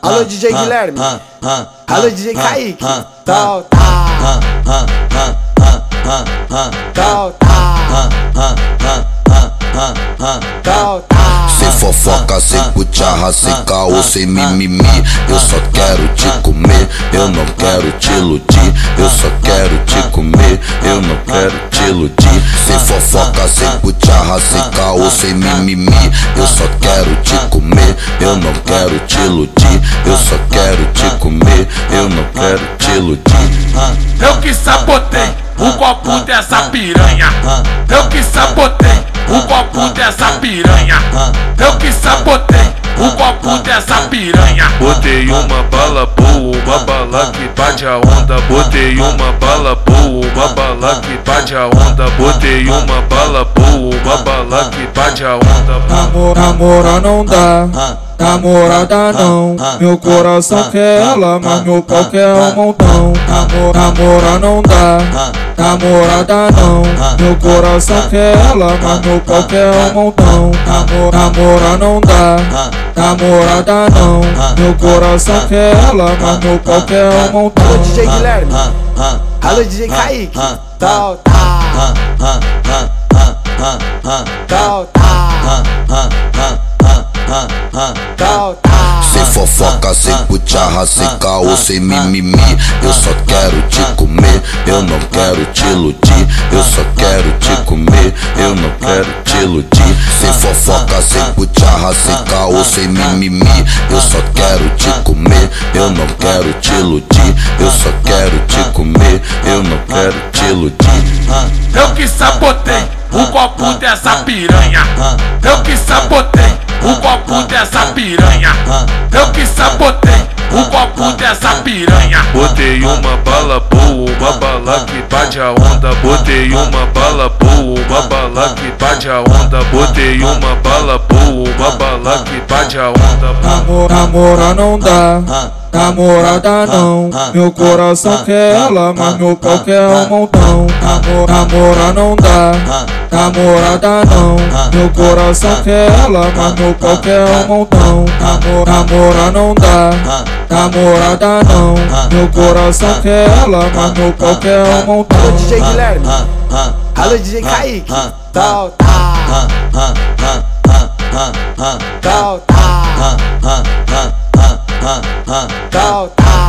Alô DJ Guilherme, alô DJ Kaique, tal, tá, tal, tal, tá. Sem fofoca, sem cucharra, sem caô, sem mimimi Eu só quero te comer, eu não quero te iludir Eu só quero te comer, eu não quero te iludir. Sem fofoca, sem cucharra, sem caô, sem mimimi Eu só quero te comer, eu não quero te iludir Eu só quero te comer, eu não quero te iludir. Eu que sabotei o copo dessa piranha. Eu que sabotei o copo dessa piranha. Eu que sabotei. o copo dessa piranha. Botei uma bala boa, uma bala que bate a onda. Botei uma bala boa, uma bala que bate a onda. Botei uma bala boa, uma bala que bate a onda. Namor, namorar não dá, namorada não. Meu coração quer ela, mas meu pau quer um montão. Namor, namorar não dá, namorada não. Meu coração quer ela, mas meu pau quer um montão. Namor, namorar não dá, namorada não. Meu coração quer ela, mas meu pau quer um montão. Alô DJ Guilherme, alô DJ Kaique, tal, tá, tal, tá, tá. Sem fofoca, sem cucharra, sem caô, sem mimimi Eu só quero te comer, quero te iludir Eu só quero te comer, eu não quero te iludir. Sem fofoca, sem cucharra, sem caô, sem mimimi Eu só quero te comer, eu não quero te iludir Eu só quero te comer, eu não quero te iludir. Eu que sabotei o copo dessa piranha. Eu que sabotei o copo dessa piranha dessa piranha Botei uma bala boa, uma bala que bate a onda Botei uma bala boa, uma bala que bate a onda Botei uma bala boa, uma bala que bate a onda Namor, namorar não dá, namorada não. Meu coração quer ela, mas meu pau quer um montão. Namor, namorar não dá, namorada não. Meu coração quer ela, mas meu pau quer um montão. Namor, namorar não dá, namorada não. Meu coração quer ela, mas meu pau quer um montão. Alô DJ Guilherme, alô DJ Kaique, tal, tá, tal, tá, tal, tá.